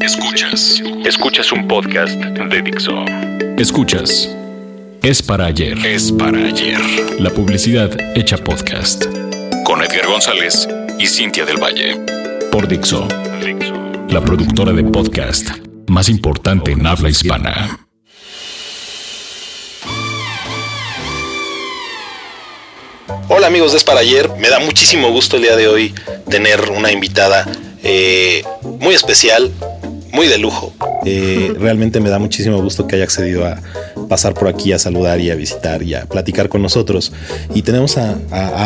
Escuchas. Escuchas un podcast de Dixo. Escuchas. Es para ayer. Es para ayer. La publicidad hecha podcast. Con Edgar González y Cintia del Valle. Por Dixo. La productora de podcast más importante en habla hispana. Hola amigos de Es para ayer, me da muchísimo gusto el día de hoy tener una invitada eh, muy especial, muy de lujo. Eh, realmente me da muchísimo gusto que haya accedido a pasar por aquí a saludar y a visitar y a platicar con nosotros. Y tenemos a,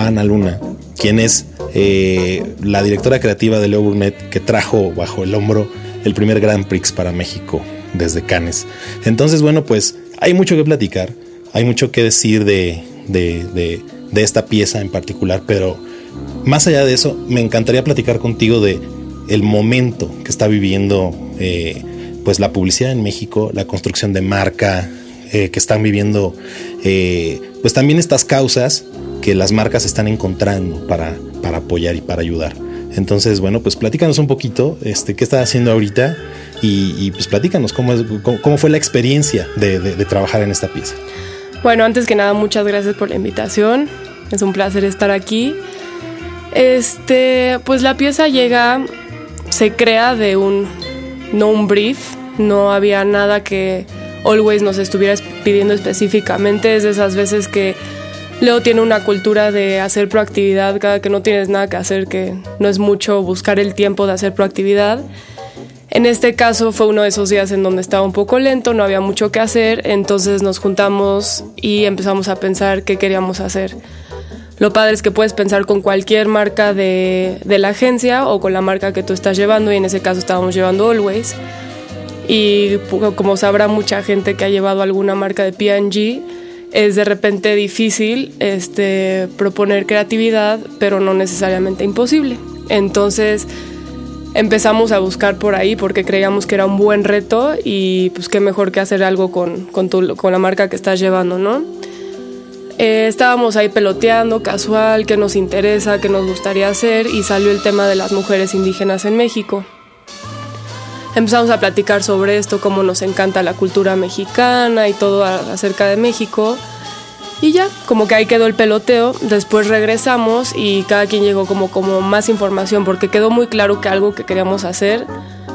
Ana Luna, quien es eh, la directora creativa de Leo Burnett, que trajo bajo el hombro el primer Grand Prix para México desde Cannes. Entonces, bueno, pues hay mucho que platicar, hay mucho que decir de, de, de esta pieza en particular, pero más allá de eso, me encantaría platicar contigo de el momento que está viviendo eh, pues la publicidad en México, la construcción de marca eh, que están viviendo, eh, pues también estas causas que las marcas están encontrando para, para apoyar y para ayudar. Entonces, bueno, pues platícanos un poquito, este, qué estás haciendo ahorita y, pues platícanos cómo, cómo, fue la experiencia de, de trabajar en esta pieza. Bueno, antes que nada, muchas gracias por la invitación. Es un placer estar aquí. Este, pues la pieza llega se crea de un, no un brief, no había nada que Always nos estuviera pidiendo específicamente, es de esas veces que Leo tiene una cultura de hacer proactividad cada que no tienes nada que hacer, que no es mucho buscar el tiempo de hacer proactividad. En este caso fue uno de esos días en donde estaba un poco lento, no había mucho que hacer, entonces nos juntamos y empezamos a pensar qué queríamos hacer. Lo padre es que puedes pensar con cualquier marca de, la agencia o con la marca que tú estás llevando y en ese caso estábamos llevando Always. Y como sabrá mucha gente que ha llevado alguna marca de P&G, es de repente difícil este, proponer creatividad, pero no necesariamente imposible. Entonces empezamos a buscar por ahí porque creíamos que era un buen reto y pues qué mejor que hacer algo con, con, con la marca que estás llevando, ¿no? Eh, estábamos ahí peloteando, casual, qué nos interesa, qué nos gustaría hacer y salió el tema de las mujeres indígenas en México. Empezamos a platicar sobre esto, cómo nos encanta la cultura mexicana y todo acerca de México. Y ya, como que ahí quedó el peloteo. Después regresamos y cada quien llegó como, como más información porque quedó muy claro que algo que queríamos hacer,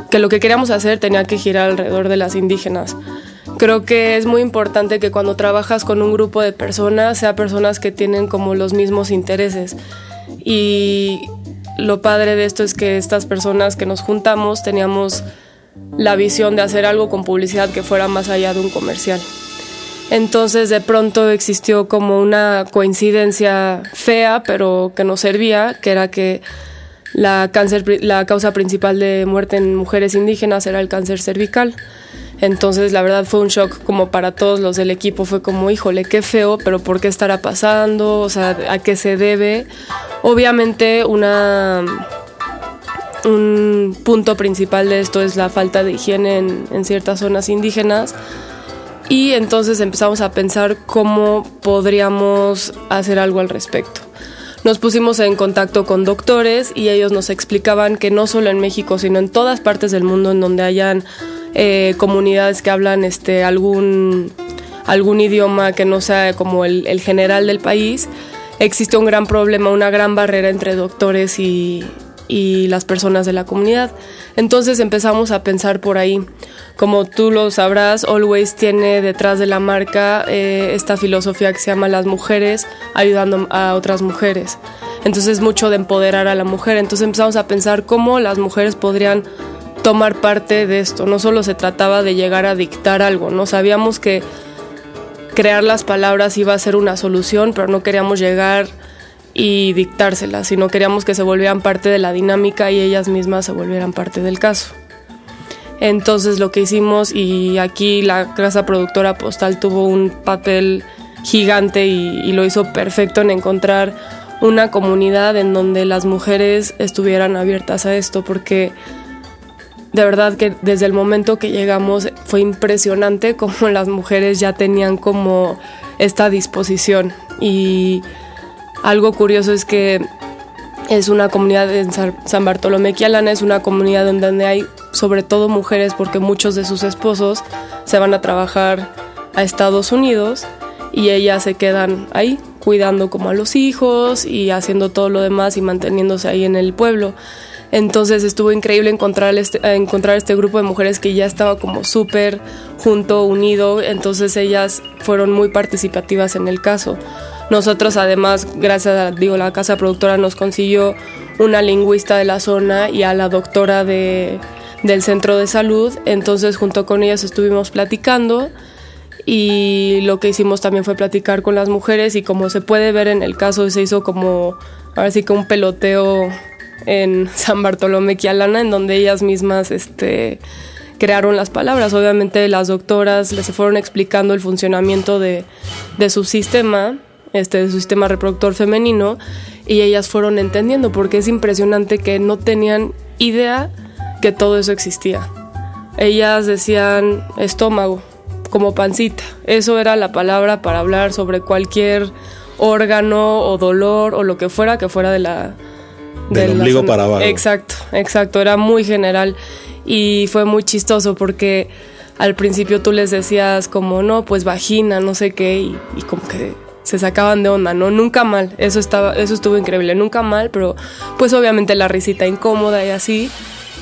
que lo que queríamos hacer tenía que girar alrededor de las indígenas. Creo que es muy importante que cuando trabajas con un grupo de personas, sea personas que tienen como los mismos intereses. Y lo padre de esto es que estas personas que nos juntamos teníamos la visión de hacer algo con publicidad que fuera más allá de un comercial. Entonces de pronto existió como una coincidencia fea, pero que nos servía, que era que la, cáncer, la causa principal de muerte en mujeres indígenas era el cáncer cervical. Entonces, la verdad fue un shock como para todos los del equipo. Fue como, híjole, qué feo, pero ¿por qué estará pasando? O sea, ¿a qué se debe? Obviamente, un punto principal de esto es la falta de higiene en, en, ciertas zonas indígenas y entonces empezamos a pensar cómo podríamos hacer algo al respecto. Nos pusimos en contacto con doctores y ellos nos explicaban que no solo en México, sino en todas partes del mundo en donde hayan eh, comunidades que hablan este, algún, algún idioma que no sea como el, el, general del país, existe un gran problema, una gran barrera entre doctores y, y las personas de la comunidad. Entonces empezamos a pensar por ahí. Como tú lo sabrás, Always tiene detrás de la marca eh, esta filosofía que se llama las mujeres ayudando a otras mujeres. Entonces mucho de empoderar a la mujer. Entonces empezamos a pensar cómo las mujeres podrían tomar parte de esto. No solo se trataba de llegar a dictar algo, no sabíamos que crear las palabras iba a ser una solución, pero no queríamos llegar y dictárselas, sino queríamos que se volvieran parte de la dinámica y ellas mismas se volvieran parte del caso. Entonces lo que hicimos, y aquí la casa productora postal tuvo un papel gigante y, y lo hizo perfecto en encontrar una comunidad en donde las mujeres estuvieran abiertas a esto, porque de verdad que desde el momento que llegamos fue impresionante como las mujeres ya tenían como esta disposición y algo curioso es que es una comunidad en San Bartolomé Quialana, es una comunidad donde hay sobre todo mujeres, porque muchos de sus esposos se van a trabajar a Estados Unidos y ellas se quedan ahí cuidando como a los hijos y haciendo todo lo demás y manteniéndose ahí en el pueblo. Entonces estuvo increíble encontrar este, encontrar este grupo de mujeres que ya estaba como súper junto, unido. Entonces ellas fueron muy participativas en el caso. Nosotros además, gracias a digo, la casa productora nos consiguió una lingüista de la zona y a la doctora de, del centro de salud. Entonces junto con ellas estuvimos platicando y lo que hicimos también fue platicar con las mujeres y como se puede ver en el caso se hizo como ahora sí que un peloteo en San Bartolomé Quialana en donde ellas mismas este crearon las palabras. Obviamente las doctoras les fueron explicando el funcionamiento de, de su sistema, este, de su sistema reproductor femenino, y ellas fueron entendiendo, porque es impresionante que no tenían idea que todo eso existía. Ellas decían estómago, como pancita. Eso era la palabra para hablar sobre cualquier órgano o dolor o lo que fuera que fuera de la... Del ombligo para abajo. Exacto, exacto. Era muy general y fue muy chistoso porque al principio tú les decías como, no, pues vagina, no sé qué, y, y, como que se sacaban de onda, ¿no? Nunca mal, eso, estaba, eso estuvo increíble, nunca mal, pero pues obviamente la risita incómoda y así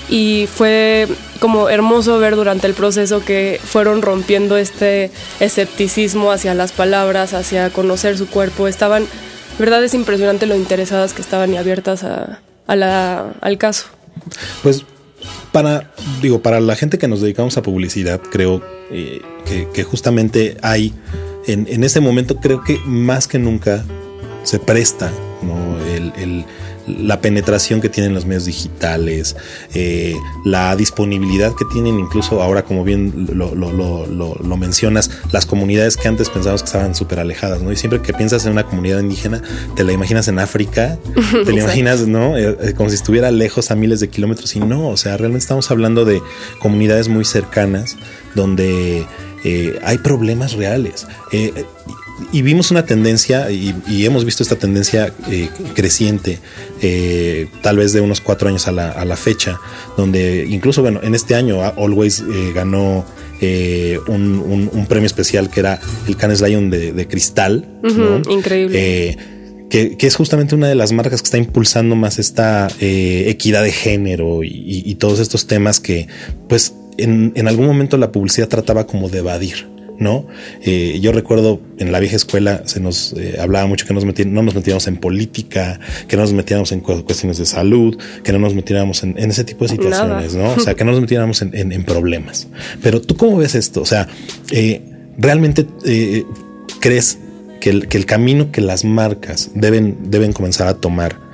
y fue como hermoso ver durante el proceso que fueron rompiendo este escepticismo hacia las palabras, hacia conocer su cuerpo. Estaban, verdad es impresionante lo interesadas que estaban y abiertas a, al caso. Pues para, digo, para la gente que nos dedicamos a publicidad, creo eh, que, justamente hay, en, en este momento creo que más que nunca se presta ¿no? el la penetración que tienen los medios digitales, eh, la disponibilidad que tienen incluso ahora, como bien lo, mencionas, las comunidades que antes pensábamos que estaban súper alejadas, ¿no? Y siempre que piensas en una comunidad indígena, te la imaginas en África, te la imaginas, ¿no? Eh, eh, como si estuviera lejos a miles de kilómetros y no, o sea, realmente estamos hablando de comunidades muy cercanas donde hay problemas reales y vimos una tendencia y, hemos visto esta tendencia eh, creciente, eh, tal vez de unos cuatro años a la, a la, fecha, donde incluso, bueno, en este año Always eh, ganó un, un, premio especial que era el Cannes Lion de, cristal. Increíble. Que, que, es justamente una de las marcas que está impulsando más esta equidad de género y, y, todos estos temas que, pues, en, en algún momento la publicidad trataba como de evadir. ¿no? Eh, yo recuerdo en la vieja escuela se nos eh, hablaba mucho que nos no nos metiéramos en política, que no nos metiéramos en cuestiones de salud, que no nos metiéramos en, ese tipo de situaciones, ¿no? O sea, que no nos metiéramos en, problemas. Pero tú cómo ves esto? O sea, eh, ¿realmente crees que el, que el camino que las marcas deben, deben comenzar a tomar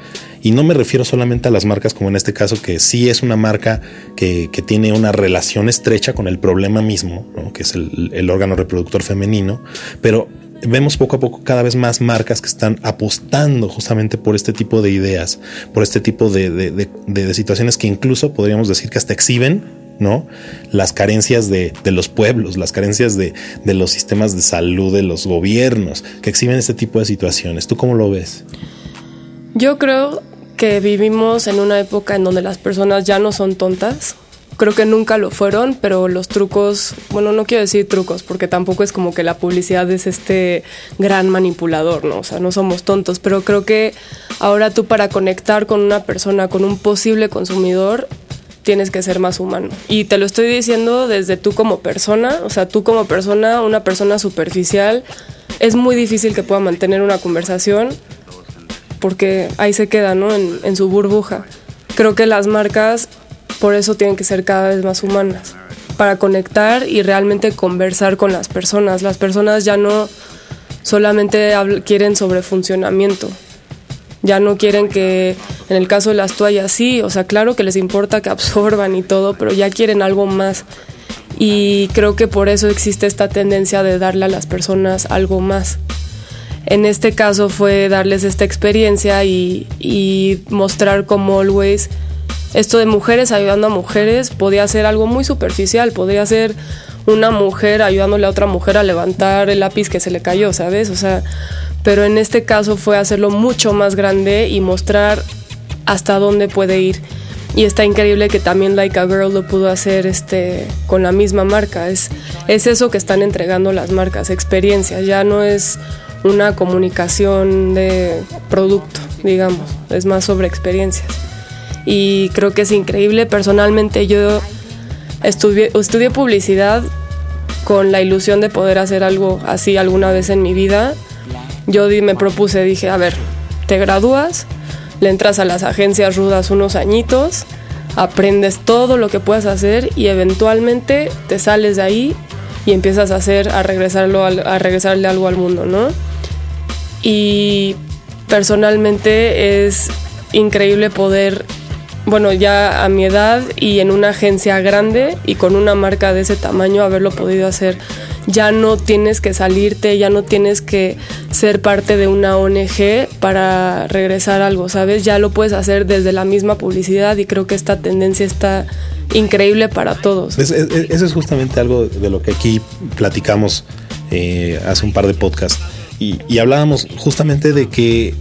y no me refiero solamente a las marcas como en este caso, que sí es una marca que, tiene una relación estrecha con el problema mismo, que es el, órgano reproductor femenino, pero vemos poco a poco cada vez más marcas que están apostando justamente por este tipo de ideas, por este tipo de, situaciones que incluso podríamos decir que hasta exhiben ¿no? Las carencias de, los pueblos, las carencias de, de, los sistemas de salud de los gobiernos que exhiben este tipo de situaciones. ¿Tú cómo lo ves? Yo creo que vivimos en una época en donde las personas ya no son tontas. Creo que nunca lo fueron, pero los trucos, bueno, no quiero decir trucos, porque tampoco es como que la publicidad es este gran manipulador, ¿no? O sea, no somos tontos, pero creo que ahora tú para conectar con una persona, con un posible consumidor, tienes que ser más humano. Y te lo estoy diciendo desde tú como persona, o sea, tú como persona, una persona superficial, es muy difícil que pueda mantener una conversación porque ahí se queda, ¿no? En, su burbuja. Creo que las marcas por eso tienen que ser cada vez más humanas, para conectar y realmente conversar con las personas. Las personas ya no solamente quieren sobre funcionamiento, ya no quieren que, en el caso de las toallas, sí, o sea, claro que les importa que absorban y todo, pero ya quieren algo más. Y creo que por eso existe esta tendencia de darle a las personas algo más. En este caso fue darles esta experiencia y, mostrar cómo Always esto de mujeres ayudando a mujeres podía ser algo muy superficial, podría ser una mujer ayudándole a otra mujer a levantar el lápiz que se le cayó, ¿sabes? O sea, pero en este caso fue hacerlo mucho más grande y mostrar hasta dónde puede ir. y está increíble que también Like a Girl lo pudo hacer este, con la misma marca. Es, es eso que están entregando las marcas, experiencias. Ya no es una comunicación de producto, digamos. Es más sobre experiencias. Y creo que es increíble. Personalmente yo estudié, publicidad con la ilusión de poder hacer algo así alguna vez en mi vida. Yo me propuse, dije, a ver, te gradúas, le entras a las agencias rudas unos añitos, aprendes todo lo que puedas hacer y eventualmente te sales de ahí y empiezas a hacer, a regresarlo, a regresarle algo al mundo, ¿no? Y personalmente es increíble poder, bueno, ya a mi edad y en una agencia grande y con una marca de ese tamaño haberlo podido hacer ya no tienes que salirte, ya no tienes que ser parte de una ONG para regresar algo, ¿sabes? Ya lo puedes hacer desde la misma publicidad y creo que esta tendencia está increíble para todos. eso es justamente algo de lo que aquí platicamos eh, hace un par de podcasts y, hablábamos justamente de que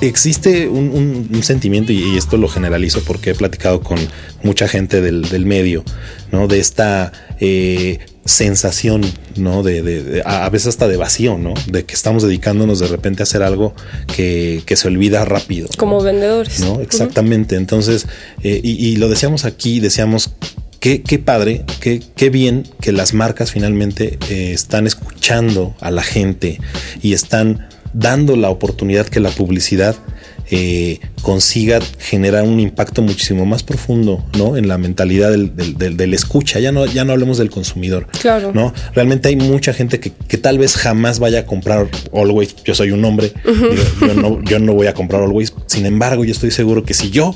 existe un, sentimiento, y, esto lo generalizo porque he platicado con mucha gente del, medio, ¿no? De esta eh, sensación, ¿no? De, a veces hasta de vacío, ¿no? De que estamos dedicándonos de repente a hacer algo que, se olvida rápido. Como vendedores. ¿No? Exactamente. Entonces, eh, y, lo decíamos aquí, decíamos Qué, qué, padre, qué, qué, bien que las marcas finalmente eh, están escuchando a la gente y están dando la oportunidad que la publicidad eh, consiga generar un impacto muchísimo más profundo, ¿no? En la mentalidad del, del, escucha. Ya no, ya no hablemos del consumidor. Claro. ¿No? Realmente hay mucha gente que, que tal vez jamás vaya a comprar Always. Yo soy un hombre. yo, no, yo no voy a comprar Always. Sin embargo, yo estoy seguro que si yo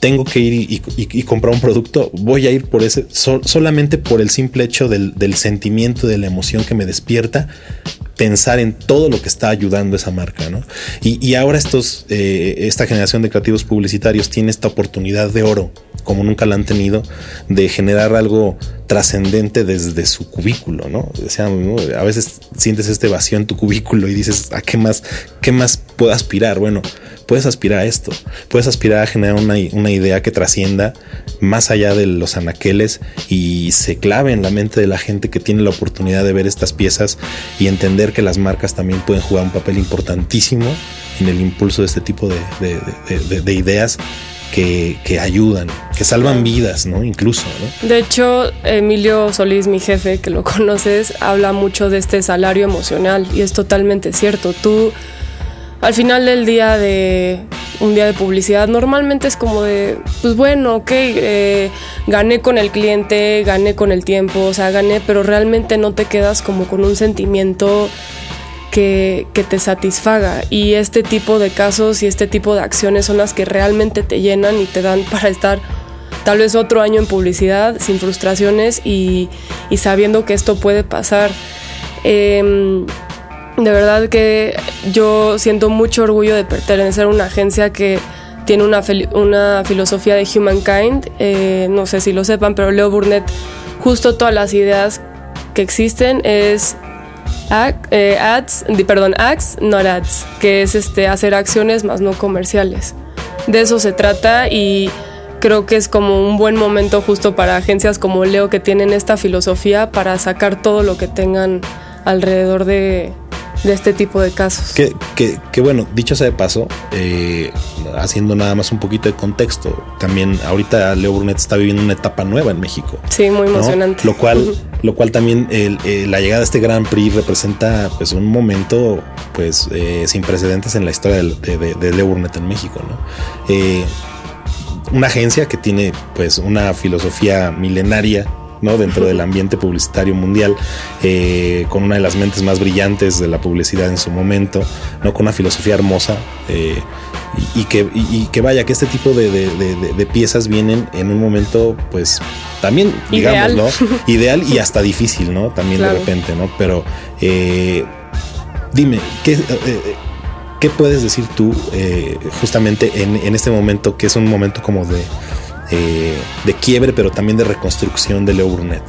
tengo que ir y, comprar un producto, voy a ir por ese, solamente por el simple hecho del, sentimiento, de la emoción que me despierta, pensar en todo lo que está ayudando esa marca, ¿no? Y, ahora estos, eh, esta generación de creativos publicitarios tiene esta oportunidad de oro, como nunca la han tenido, de generar algo trascendente desde su cubículo, ¿no? A veces sientes este vacío en tu cubículo y dices, ¿a qué más, qué más puedo aspirar? Bueno, puedes aspirar a esto, puedes aspirar a generar una, una idea que trascienda más allá de los anaqueles y se clave en la mente de la gente que tiene la oportunidad de ver estas piezas y entender que las marcas también pueden jugar un papel importantísimo en el impulso de este tipo de, ideas que, ayudan, que salvan vidas, ¿no? Incluso, De hecho, Emilio Solís, mi jefe, que lo conoces, habla mucho de este salario emocional y es totalmente cierto. Tú al final del día de un día de publicidad normalmente es como de, pues bueno, ok, eh, gané con el cliente, gané con el tiempo, o sea, gané, pero realmente no te quedas como con un sentimiento que, te satisfaga. Y este tipo de casos y este tipo de acciones son las que realmente te llenan y te dan para estar tal vez otro año en publicidad sin frustraciones y, sabiendo que esto puede pasar. Eh, de verdad que yo siento mucho orgullo de pertenecer a una agencia que tiene una, una filosofía de humankind. Eh, no sé si lo sepan, pero Leo Burnett, justo todas las ideas que existen es ads, perdón, acts, not ads, que es este, hacer acciones más no comerciales. De eso se trata y creo que es como un buen momento justo para agencias como Leo que tienen esta filosofía para sacar todo lo que tengan alrededor de, de este tipo de casos. Que, que, bueno, dicho sea de paso, eh, haciendo nada más un poquito de contexto, también ahorita Leo Burnett está viviendo una etapa nueva en México. Sí, muy emocionante. Lo cual, lo cual también eh, la llegada de este Gran Prix representa pues un momento pues eh, sin precedentes en la historia de, de, Leo Burnett en México, ¿no? una agencia que tiene pues una filosofía milenaria ¿no? dentro del ambiente publicitario mundial, eh, con una de las mentes más brillantes de la publicidad en su momento, ¿no? con una filosofía hermosa. Eh, y, que, que vaya, que este tipo de, piezas vienen en un momento, pues, también, digamos, Ideal. ¿no? Ideal y hasta difícil, ¿no? También de repente, ¿no? Pero eh, dime, ¿qué, ¿qué puedes decir tú justamente en, en este momento, que es un momento como de eh, de quiebre, pero también de reconstrucción de Leo Burnett?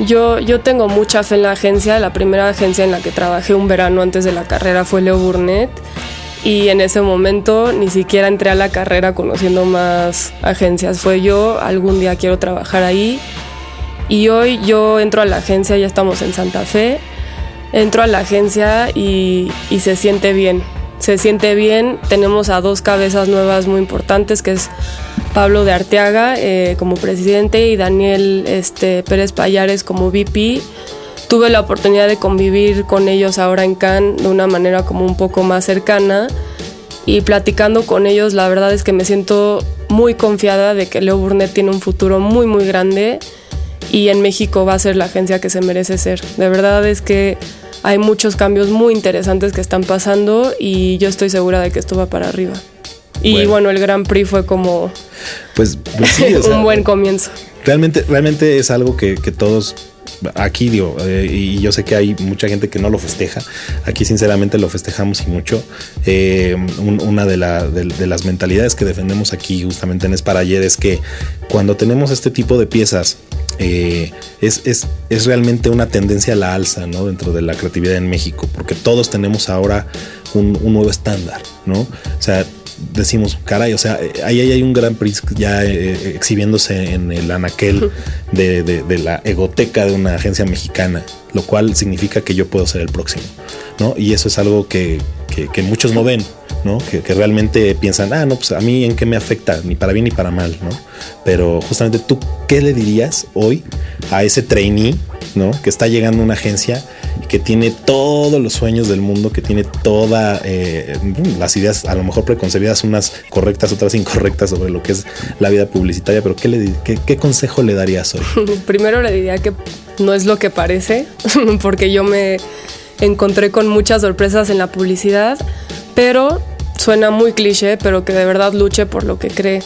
Yo, yo tengo mucha fe en la agencia. La primera agencia en la que trabajé un verano antes de la carrera fue Leo Burnett. y en ese momento ni siquiera entré a la carrera conociendo más agencias. Fue yo, algún día quiero trabajar ahí. Y hoy yo entro a la agencia, ya estamos en Santa Fe, entro a la agencia y, se siente bien. Se siente bien, tenemos a dos cabezas nuevas muy importantes, que es Pablo de Arteaga eh, como presidente y Daniel este, Pérez Payares como VP tuve la oportunidad de convivir con ellos ahora en Cannes de una manera como un poco más cercana y platicando con ellos la verdad es que me siento muy confiada de que Leo Burnett tiene un futuro muy muy grande y en México va a ser la agencia que se merece ser. De verdad es que hay muchos cambios muy interesantes que están pasando y yo estoy segura de que esto va para arriba. Y bueno, el Grand Prix fue como pues, pues un buen comienzo. Realmente, realmente es algo que, que todos aquí digo, eh, y yo sé que hay mucha gente que no lo festeja, aquí sinceramente lo festejamos y mucho. Eh, una de, las mentalidades que defendemos aquí justamente en Es para ayer es que cuando tenemos este tipo de piezas, eh, es, es, realmente una tendencia a la alza ¿no? dentro de la creatividad en México, porque todos tenemos ahora un, un nuevo estándar, ¿no? O sea, decimos, caray, o sea, ahí hay un gran Prix ya eh, exhibiéndose en el anaquel de, la egoteca de una agencia mexicana, lo cual significa que yo puedo ser el próximo, ¿no? Y eso es algo que, muchos no ven, ¿no? Que, realmente piensan, ah, no, pues a mí en qué me afecta, ni para bien ni para mal, ¿no? Pero justamente tú, ¿qué le dirías hoy a ese trainee, ¿no? Que está llegando a una agencia que tiene todos los sueños del mundo, que tiene todas eh, las ideas, a lo mejor preconcebidas, unas correctas, otras incorrectas sobre lo que es la vida publicitaria, pero ¿qué, consejo le darías hoy? Primero le diría que no es lo que parece, porque yo me encontré con muchas sorpresas en la publicidad, pero suena muy cliché, pero que de verdad luche por lo que cree.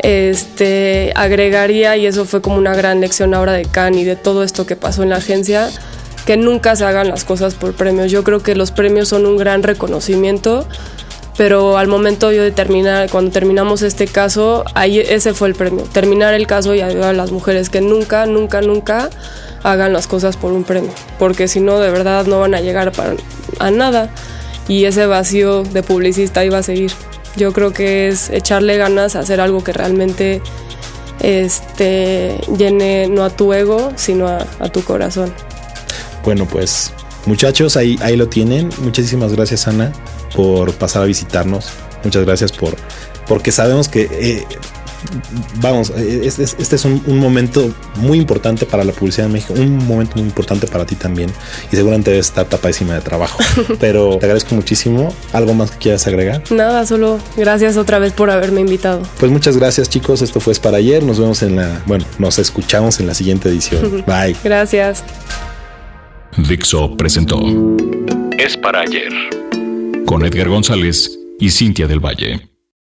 Este agregaría, y eso fue como una gran lección ahora de Can y de todo esto que pasó en la agencia, que nunca se hagan las cosas por premios. Yo creo que los premios son un gran reconocimiento, pero al momento yo de terminar, cuando terminamos este caso, ahí ese fue el premio, terminar el caso y ayudar a las mujeres que nunca, nunca, nunca hagan las cosas por un premio, porque si no, de verdad no van a llegar a nada y ese vacío de publicista iba a seguir. Yo creo que es echarle ganas a hacer algo que realmente este, llene no a tu ego, sino a tu corazón. Bueno, pues muchachos, ahí, ahí lo tienen. Muchísimas gracias, Ana, por pasar a visitarnos. Muchas gracias por, porque sabemos que, eh, vamos, eh, este, es un, momento muy importante para la publicidad en México, un momento muy importante para ti también. Y seguramente debes estar tapadísima de trabajo. Pero te agradezco muchísimo. ¿Algo más que quieras agregar? Nada, solo gracias otra vez por haberme invitado. Pues muchas gracias, chicos. Esto fue para ayer. Nos vemos en la, bueno, nos escuchamos en la siguiente edición. Bye. Gracias. Dixo presentó Es para ayer con Edgar González y Cintia del Valle.